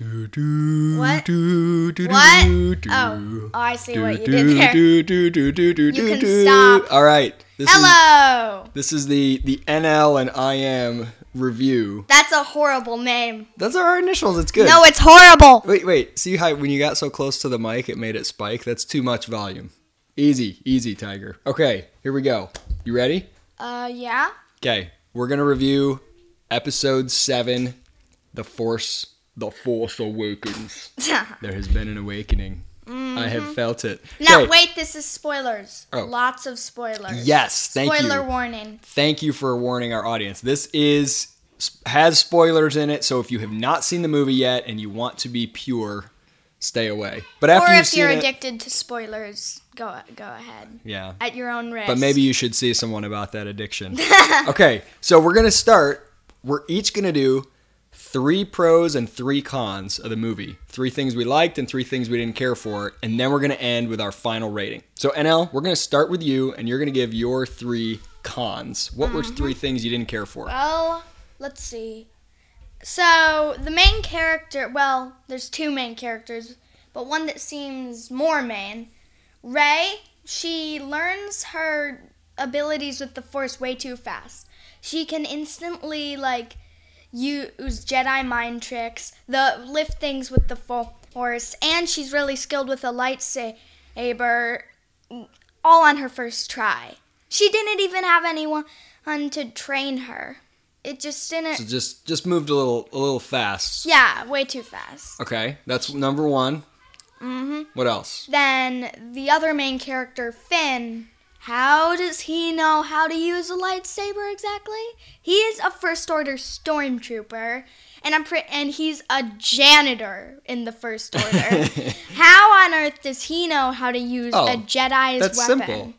What? What? Oh, oh, I see what you did there. You can stop. All right. This is Hello. this is the the NL and IM review. That's a horrible name. That's our initials. It's good. No, it's horrible. Wait, wait. See how when you got so close to the mic, it made it spike. That's too much volume. Easy, easy, Tiger. Okay, here we go. You ready? Uh, yeah. Okay, we're gonna review episode seven, "The Force." The Force Awakens. There has been an awakening. I have mm-hmm. felt it. no, Okay, wait. This is spoilers. Oh. Lots of spoilers. Yes, thank Spoiler you. Spoiler warning. Thank you for warning our audience. This is has spoilers in it, so if you have not seen the movie yet and you want to be pure, stay away. But after Or if you're it, addicted to spoilers, go go ahead yeah. at your own risk. But maybe you should see someone about that addiction. okay, so we're gonna start. We're each gonna do three pros and three cons of the movie. Three things we liked and three things we didn't care for, and then we're gonna end with our final rating. So NL, we're gonna start with you, and you're gonna give your three cons. What were Mm-hmm. three things you didn't care for? Well, let's see. So the main character, well, there's two main characters, but one that seems more main. Rey, she learns her abilities with the Force way too fast. She can instantly like use Jedi mind tricks, the lift things with the Force, and she's really skilled with a lightsaber, all on her first try. She didn't even have anyone to train her. It just didn't. So just just moved a little a little fast. Yeah, way too fast. Okay, that's number one. hmm What else? Then the other main character, Finn. How does he know how to use a lightsaber exactly? He is a first order stormtrooper, and I'm pre- and he's a janitor in the first order. how on earth does he know how to use Oh, a Jedi's That's weapon? simple.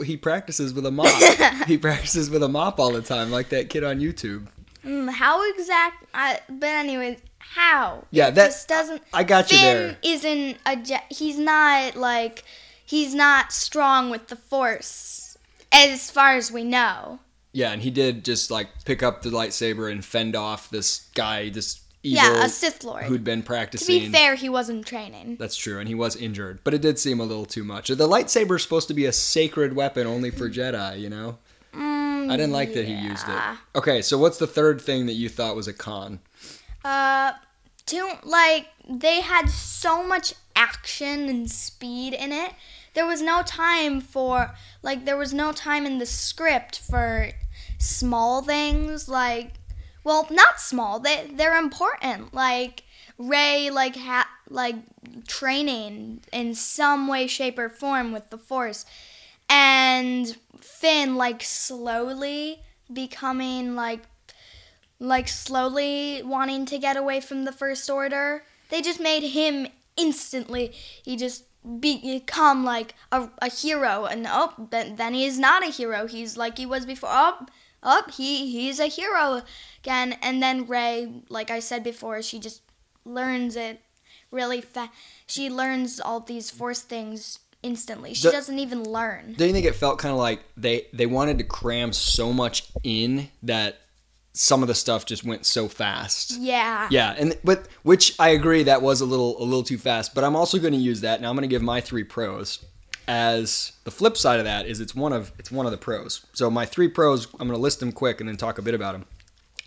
He, he practices with a mop. he practices with a mop all the time, like that kid on YouTube. Mm, how exact? Uh, but anyways, how? Yeah, It that- just doesn't. I got you Finn there. isn't a. Je- he's not like. He's not strong with the Force, as far as we know. Yeah, and he did just like pick up the lightsaber and fend off this guy, this evil yeah, a Sith Lord. who'd been practicing. to be fair, he wasn't training. That's true, and he was injured, but it did seem a little too much. The lightsaber is supposed to be a sacred weapon only for Jedi, you know. Mm, I didn't like that he used it. Okay, so what's the third thing that you thought was a con? Uh, to like they had so much action and speed in it. There was no time for like there was no time in the script for small things like well, not small. They they're important. Like Rey like ha- like training in some way shape or form with the Force and Finn like slowly becoming like like slowly wanting to get away from the first order. They just made him instantly. He just become like a, a hero, and oh, then then he is not a hero. He's like he was before. Oh, oh, he he's a hero again. And then Rey, like I said before, she just learns it really fast. She learns all these force things instantly. She The- doesn't even learn. Don't you think it felt kind of like they they wanted to cram so much in that some of the stuff just went so fast? Yeah. Yeah, and but which I agree that was a little a little too fast. But I'm also going to use that. Now I'm going to give my three pros. As the flip side of that is it's one of it's one of the pros. So my three pros, I'm going to list them quick and then talk a bit about them.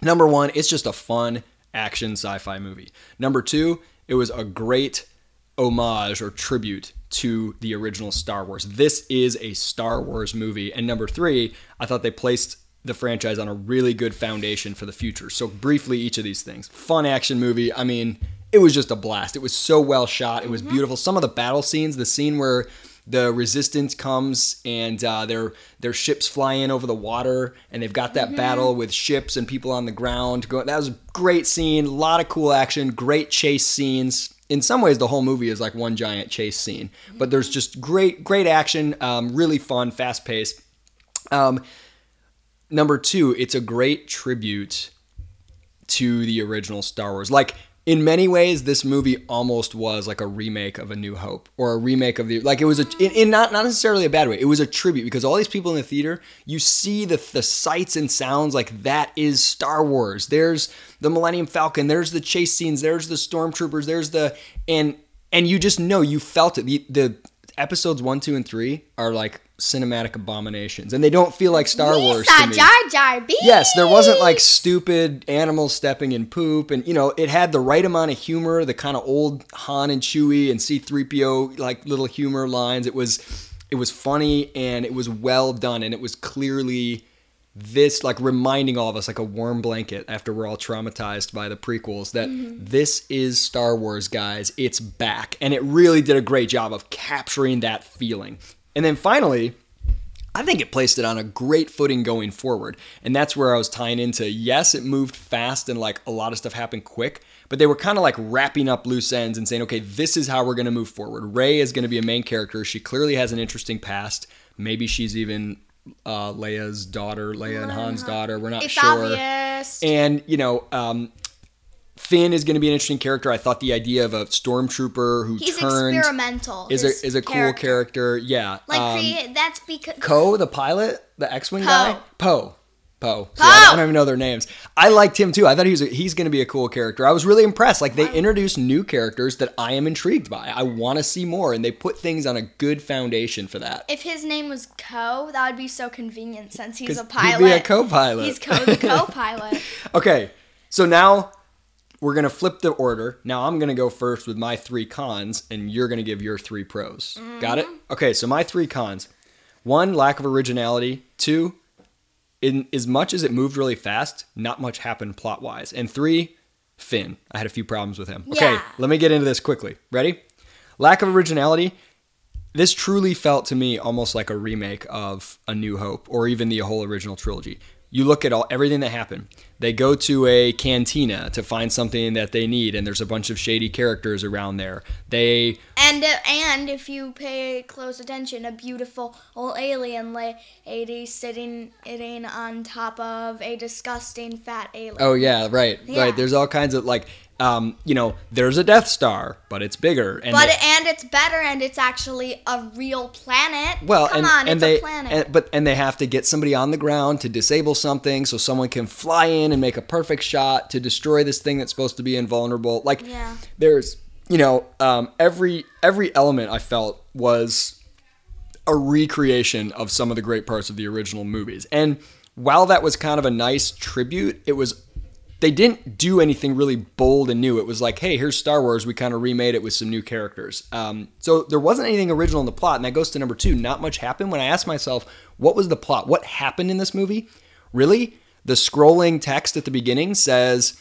Number one, it's just a fun action sci-fi movie. Number two, it was a great homage or tribute to the original Star Wars. This is a Star Wars movie. And number three, I thought they placed the franchise on a really good foundation for the future. So briefly, each of these things. Fun action movie. I mean, it was just a blast. It was so well shot. It was beautiful. Some of the battle scenes, the scene where the resistance comes and uh, their their ships fly in over the water and they've got that battle with ships and people on the ground going that was a great scene a lot of cool action great chase scenes in some ways the whole movie is like one giant chase scene but there's just great great action um, really fun fast paced um, number two it's a great tribute to the original star wars like in many ways, this movie almost was like a remake of A New Hope or a remake of the like it was a in, in not not necessarily a bad way. It was a tribute because all these people in the theater, you see the the sights and sounds like that is Star Wars. There's the Millennium Falcon. There's the chase scenes. There's the stormtroopers. There's the and and you just know you felt it. The, the episodes one, two, and three are like cinematic abominations, and they don't feel like Star Wars uh, to me. Jar Jar Binks. Yes, there wasn't like stupid animals stepping in poop, and you know it had the right amount of humor, the kind of old Han and Chewie and C-3PO like little humor lines. It was, it was funny and it was well done, and it was clearly this like reminding all of us like a warm blanket after we're all traumatized by the prequels that mm-hmm. this is Star Wars guys it's back and it really did a great job of capturing that feeling and then finally I think it placed it on a great footing going forward. And that's where I was tying into yes, it moved fast and like a lot of stuff happened quick, but they were kind of like wrapping up loose ends and saying, okay, this is how we're going to move forward. Rey is going to be a main character. She clearly has an interesting past. Maybe she's even uh, Leia's daughter, Leia and Han's daughter. We're not It's sure. obvious. And, you know, um, Finn is going to be an interesting character. I thought the idea of a stormtrooper who He's turned experimental. is a, is a cool character. Yeah. Like um, create, that's because Poe, the pilot, the X-wing Poe. guy, Poe, Poe. See, I, don't, I don't even know their names. I liked him too. I thought he was a, he's going to be a cool character. I was really impressed. Like they introduced new characters that I am intrigued by. I want to see more, and they put things on a good foundation for that. if his name was Co, that would be so convenient since he's a pilot. He'd be a co-pilot. He's Co the co-pilot. Okay, so now we're gonna flip the order. Now I'm gonna go first with my three cons, and you're gonna give your three pros. Got it? Mm-hmm. Okay, so my three cons: one, lack of originality; two, in as much as it moved really fast, not much happened plot wise; and three, Finn. I had a few problems with him. Okay, let me get into this quickly. Ready? Lack of originality. This truly felt to me almost like a remake of A New Hope or even the whole original trilogy. You look at all everything that happened. They go to a cantina to find something that they need, and there's a bunch of shady characters around there. They And uh, and if you pay close attention, a beautiful old alien lady sitting sitting on top of a disgusting fat alien. Oh yeah, right, Yeah. right. There's all kinds of like, um, you know, there's a Death Star, but it's bigger. And but they- and it's better, and it's actually a real planet. well, come and, on, and it's they, a planet. and- but and they have to get somebody on the ground to disable something, so someone can fly in and make a perfect shot to destroy this thing that's supposed to be invulnerable. Like, Yeah. there's, you know, um, every every element I felt was a recreation of some of the great parts of the original movies. And while that was kind of a nice tribute, it was they didn't do anything really bold and new. It was like, hey, here's Star Wars. We kind of remade it with some new characters. Um, so there wasn't anything original in the plot, and that goes to number two. Not much happened. When I asked myself, what was the plot? What happened in this movie? Really, the scrolling text at the beginning says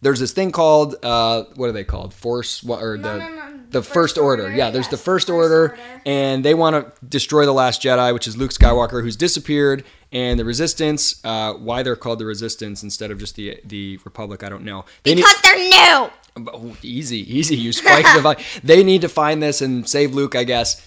there's this thing called uh, what are they called? Force what- or the no, no. the first, order. Yeah, there's the first, First order, Order. and they want to destroy the last Jedi, which is Luke Skywalker, who's disappeared, and the Resistance. Uh, why they're called the Resistance instead of just the the Republic, I don't know. They because they're new. oh, easy, easy. You spike the They need to find this and save Luke, I guess.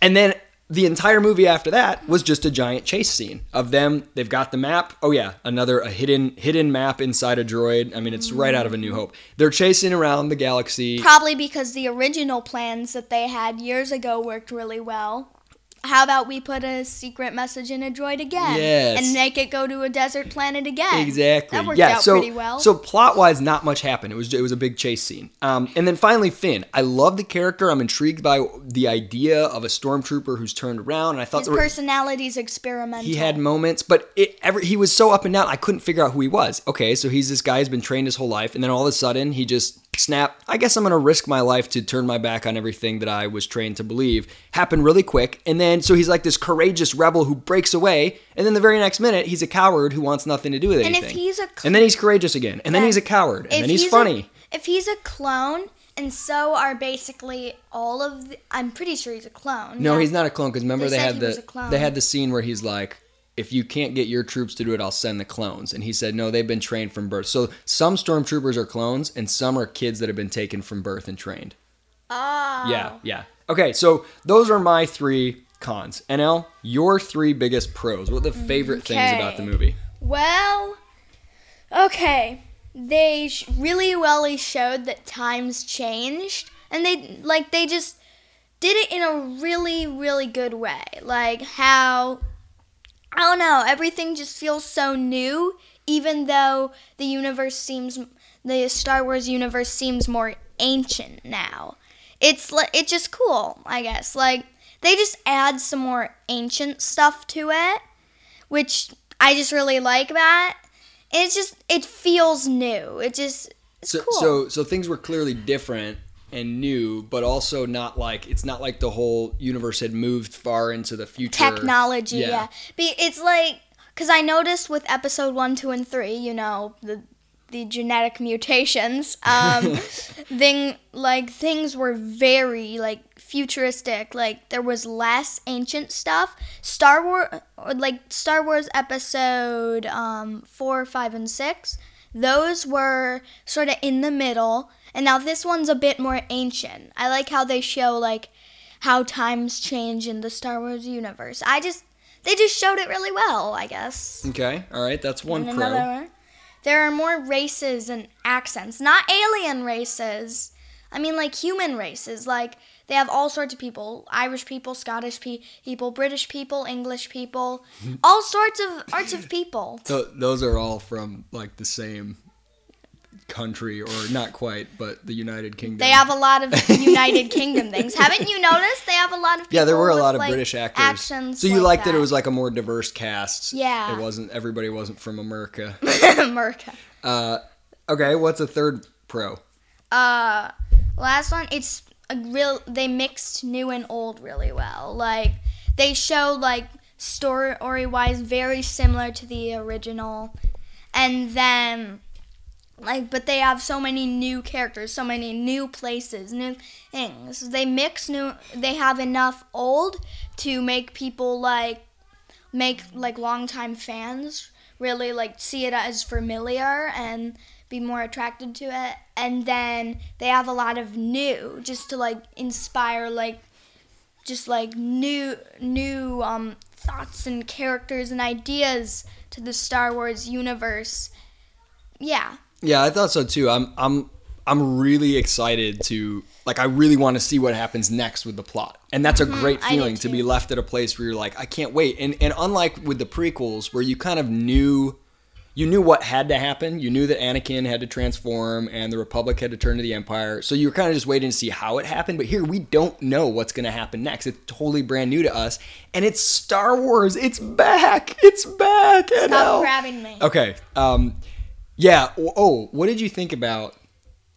And then the entire movie after that was just a giant chase scene of them. They've got the map. Oh yeah, another a hidden hidden map inside a droid. I mean, it's right out of A New Hope. They're chasing around the galaxy. Probably because the original plans that they had years ago worked really well. How about we put a secret message in a droid again Yes. and make it go to a desert planet again? Exactly. That worked yeah. out so, pretty well. so plot wise, not much happened. It was it was a big chase scene. Um, and then finally Finn. I love the character. I'm intrigued by the idea of a stormtrooper who's turned around. And I thought His were, personality's experimental. he had moments, but it ever he was so up and down. I couldn't figure out who he was. Okay, so he's this guy who's been trained his whole life, and then all of a sudden he just snap. I guess I'm gonna risk my life to turn my back on everything that I was trained to believe. Happened really quick, and then so he's like this courageous rebel who breaks away, and then the very next minute he's a coward who wants nothing to do with And anything. if he's a and then he's courageous again, and then he's a coward, and then he's, a- funny. if he's a clone, and so are basically all of the. I'm pretty sure he's a clone. No, yeah. he's not a clone because remember They they, had the they had the scene where he's like, if you can't get your troops to do it, I'll send the clones. And he said, no, they've been trained from birth. So some stormtroopers are clones, and some are kids that have been taken from birth and trained. Oh. Yeah, yeah. Okay, so those are my three cons. NL, your three biggest pros. What are the favorite things about the movie? Well, okay. they sh- really well showed that times changed, and they like they just did it in a really really good way. Like how I don't know, everything just feels so new, even though the universe seems the Star Wars universe seems more ancient now. It's li- it's just cool, I guess. Like they just add some more ancient stuff to it, which I just really like that. And it's just it feels new. It just it's So, cool. so so things were clearly different and new, but also not like it's not like the whole universe had moved far into the future. technology, Yeah. yeah. Be it's like because I noticed with episode one, two, and three, you know the the genetic mutations. Um, thing like things were very like futuristic. Like there was less ancient stuff. Star Wars, like Star Wars episode um, four, five, and six. Those were sort of in the middle, and now this one's a bit more ancient. I like how they show like how times change in the Star Wars universe. I just they just showed it really well, I guess. Okay, all right, that's one And pro. another one, there are more races and accents, not alien races. I mean, like human races. Like they have all sorts of people: Irish people, Scottish pe- people, British people, English people, all sorts of arts of people. So those are all from like the same country, or not quite, but the United Kingdom. They have a lot of United Kingdom things. Haven't you noticed? They have a lot of people yeah, there were a lot of like, British actors. Accents so you like liked that. it was like a more diverse cast. Yeah. it wasn't everybody wasn't from America. America. uh, okay, what's a third pro? Uh, last one, it's a real. They mixed new and old really well. Like they showed like story wise very similar to the original, and then like but they have so many new characters, so many new places, new things. They mix new. They have enough old to make people like make like longtime fans really like see it as familiar and be more attracted to it and then they have a lot of new just to like inspire like just like new new um thoughts and characters and ideas to the Star Wars universe. Yeah. Yeah, I thought so too. I'm I'm I'm really excited to like I really want to see what happens next with the plot. And that's a great Mm-hmm. I did feeling to be left at a place where you're like, I can't wait. And and unlike with the prequels where you kind of knew you knew what had to happen. You knew that Anakin had to transform and the Republic had to turn to the Empire. So you were kind of just waiting to see how it happened. But here we don't know what's going to happen next. It's totally brand new to us. And it's Star Wars. It's back. It's back. Stop NL. grabbing me. Okay. Um, yeah. Oh, what did you think about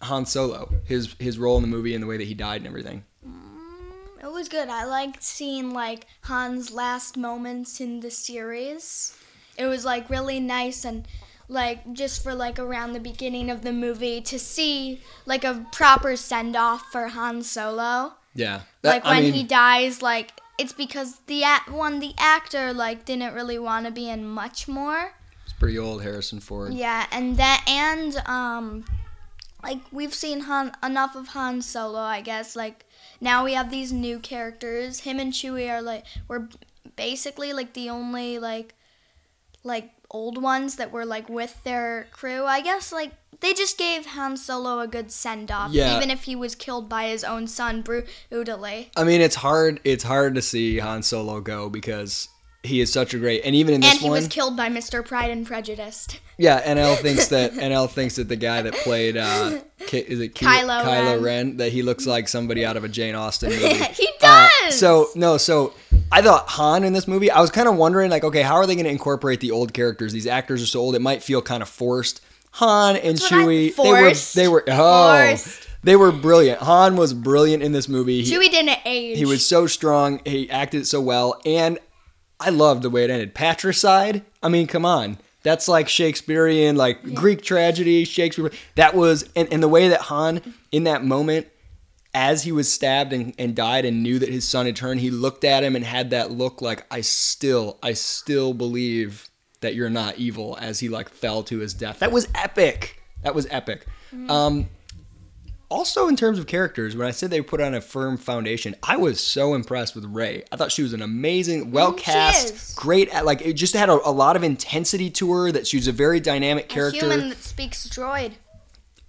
Han Solo? His his role in the movie and the way that he died and everything. Mm, It was good. I liked seeing like Han's last moments in the series. It was like really nice and like just for like around the beginning of the movie to see like a proper send off for Han Solo. Yeah. like I when mean, he dies, like it's because the one the actor like didn't really want to be in much more. it's pretty old, Harrison Ford. Yeah, and that and um like we've seen Han enough of Han Solo, I guess. Like now we have these new characters. Him and Chewie are like we're basically like the only like like old ones that were like with their crew. I guess like they just gave Han Solo a good send off, Yeah. even if he was killed by his own son brutally. I mean, it's hard. It's hard to see Han Solo go because he is such a great. And even in this And he one, was killed by Mr. Pride and Prejudice. yeah, NL thinks that NL thinks that the guy that played uh, Ki- is it Ki- Kylo Kylo Ren. Ren that he looks like somebody out of a Jane Austen movie. he Uh, does. so no, so I thought Han in this movie. I was kind of wondering, like, okay, how are they going to incorporate the old characters? These actors are so old; it might feel kind of forced. Han and That's Chewie, Forced. they were they were oh, Forced. they were brilliant. Han was brilliant in this movie. He, Chewie didn't age. he was so strong. He acted so well, and I loved the way it ended. Patricide. I mean, come on. That's like Shakespearean, like Greek tragedy, Shakespeare. That was, and, and the way that Han, in that moment, as he was stabbed and, and died and knew that his son had turned, he looked at him and had that look like, I still, I still believe that you're not evil as he like fell to his death. That was epic. That was epic. Um, also in terms of characters, when I said they put on a firm foundation, I was so impressed with Rey. I thought she was an amazing, well cast, great. at- Like it just had a, a lot of intensity to her. That she was a very dynamic A character. human that speaks droid.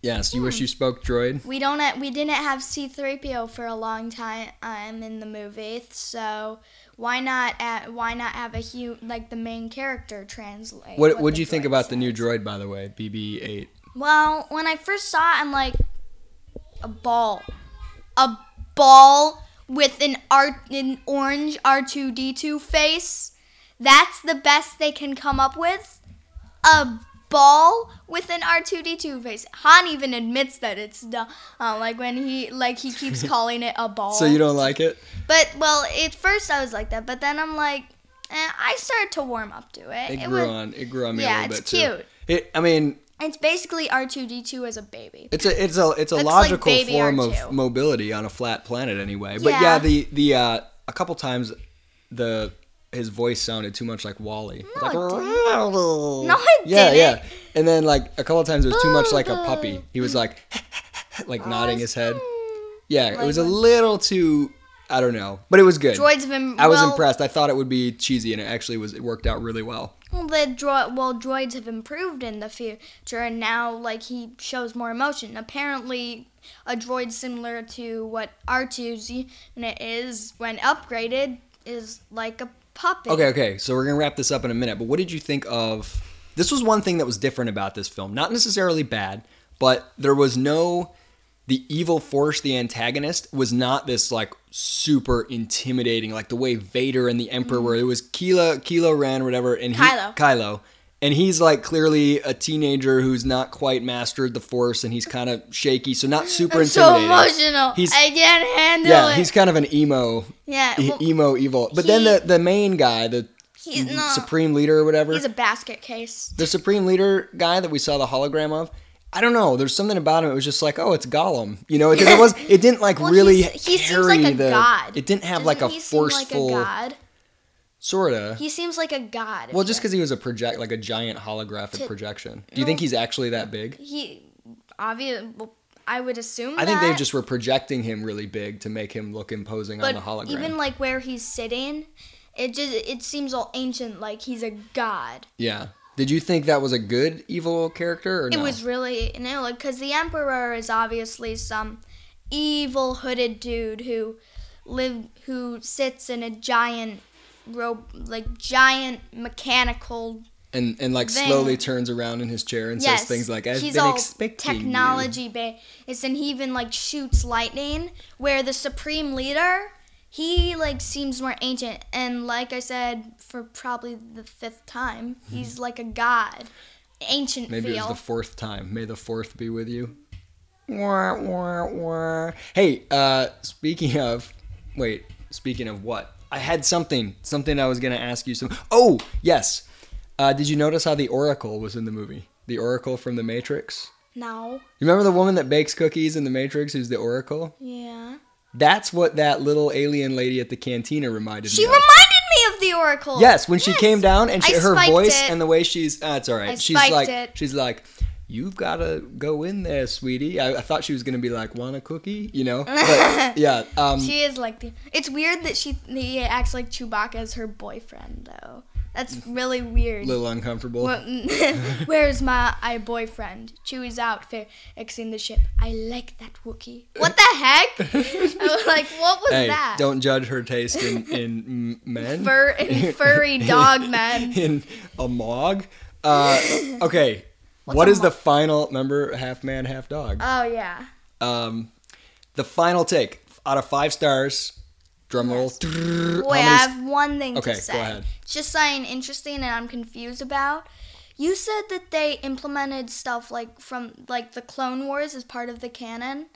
Yes, you wish you spoke droid. We don't. we didn't have C-3PO for a long time um, in the movie, so why not? At, why not have a hu- like the main character translate? What What would you think about the new droid, by the way, BB-8? Well, when I first saw it, I'm like, a ball, a ball with an art an orange R2D2 face. That's the best they can come up with. A ball with an R2D2 face. Han even admits that it's dumb. Uh, like when he like he keeps calling it a ball. So you don't like it? But well, at first I was like that, but then I'm like, eh, I started to warm up to it. It It grew was, on. It grew on me Yeah, a little it's bit too. cute. It. I mean, it's basically R2D2 as a baby. It's a it's a it's a It's logical baby form R2. of mobility on a flat planet anyway. But yeah, Yeah. the the uh, a couple times the his voice sounded too much like WALL-E. No, like, it No, it yeah, didn't. yeah. And then like a couple times it was too much like a puppy. Oh, he was like like nodding his head. Yeah, it was a little too I don't know, but it was good. Droids have been. I was well, impressed. I thought it would be cheesy, and it actually was. It worked out really well. Well, the droid, well, droids have improved in the future, and now like he shows more emotion. Apparently, a droid similar to what R2's unit is when upgraded is like a puppet. Okay, okay. So we're gonna wrap this up in a minute. But what did you think of? This was one thing that was different about this film. Not necessarily bad, but there was no. The evil force, the antagonist, was not this like super intimidating, like the way Vader and the Emperor mm-hmm. were. It was Kylo, Kylo Ren, whatever, and he, Kylo. Kylo, and he's like clearly a teenager who's not quite mastered the Force, and he's kind of shaky, so not super I'm so intimidating. emotional. He's- I can't handle yeah, it. Yeah he's kind of an emo, yeah, e- well, emo evil. But then the the main guy, the not. supreme leader or whatever, He's a basket case. the supreme leader guy that we saw the hologram of. I don't know. There's something about him. It was just like, oh, it's Gollum. You know, because it was. It didn't like Well, really he carry seems like a the. god. It didn't have Doesn't like a he forceful like a god? Sorta. He seems like a god. Well, just because he was a project, like a giant holographic To- projection. Do you think he's actually that big? he obvious. Well, I would assume. I think they that, just were projecting him really big to make him look imposing on the hologram. even like where he's sitting, it just it seems all ancient, like he's a god. yeah. Did you think that was a good evil character or It no? was really you know like because the emperor is obviously some evil hooded dude who live who sits in a giant rope like giant mechanical and and like thing. slowly turns around in his chair and yes says things like I've he's been all expecting you." technology based and he even like shoots lightning where the supreme leader he like seems more ancient and like i said for probably the fifth time he's like a god ancient Maybe it was the fourth time. May the fourth be with you. Wah, wah, wah. Hey, uh, speaking of, wait, speaking of what? I had something, something I was gonna ask you. Some. Oh, yes. Uh, did you notice how the Oracle was in the movie? The Oracle from the Matrix. no You remember the woman that bakes cookies in the Matrix, who's the Oracle? yeah That's what that little alien lady at the cantina reminded she me of. She reminded me of the oracle Yes, when she came down and she, her voice it. and the way she's, uh, it's all right. I she's like, it. she's like, you've got to go in there, sweetie. I, I thought she was gonna be like, want a cookie, you know? But yeah, um, she is like the it's weird that she he acts like chewbacca as her boyfriend though that's really weird a little uncomfortable. Where's my I boyfriend? Chewie's out fixing the ship. I like that Wookiee. What the heck? I was like, what was hey, that? don't judge her taste in in men. Fur and furry dog men. in a mog. Uh, okay, What's what a the final? Remember, half man, half dog. Oh yeah. Um, the final take out of five stars. Drum roll. Wait, How I have one thing Okay, to go say. ahead. It's just something interesting and I'm confused about. You said that they implemented stuff like from like the Clone Wars as part of the canon.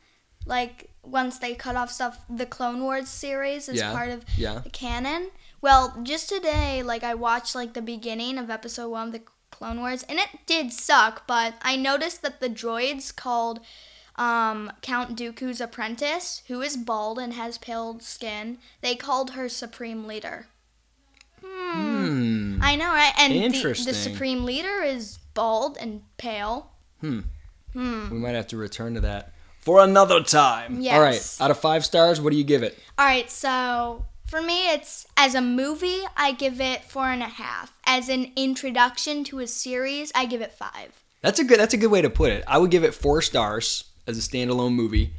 Like once they cut off stuff, the Clone Wars series is Yeah, part of yeah. the canon. Well, just today, like I watched like the beginning of episode one of the Clone Wars, and it did suck. But I noticed that the droids called um, Count Dooku's apprentice, who is bald and has pale skin, they called her Supreme Leader. Hmm. I know, right? And the, the Supreme Leader is bald and pale. Hmm. Hmm. We might have to return to that. for another time. Yes. All right. Out of five stars, what do you give it? All right, so for me, it's as a movie, I give it four and a half. As an introduction to a series, I give it five. That's a good. That's a good way to put it. I would give it four stars as a standalone movie,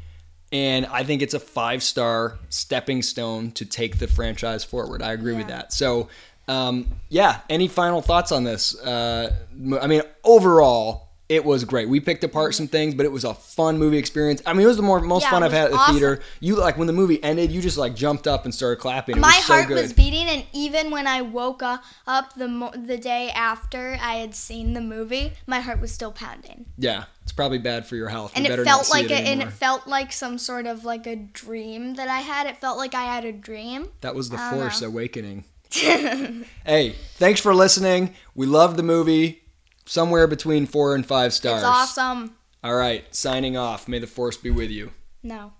and I think it's a five star stepping stone to take the franchise forward. I agree with that. So, um, yeah. Any final thoughts on this? Uh, I mean, overall. It was great. We picked apart some things, but it was a fun movie experience. I mean, it was the more most Yeah, fun I've had at the awesome. theater. You like when the movie ended, you just like jumped up and started clapping. It My was so heart good. was beating, and even when I woke up, the mo- the day after I had seen the movie, my heart was still pounding, yeah, it's probably bad for your health. And better it felt like it a, and it felt like some sort of like a dream that I had. It felt like I had a dream. That was the Force know. awakening. hey, thanks for listening. We loved the movie. Somewhere between four and five stars. It's awesome. All right, signing off. May the Force be with you. No.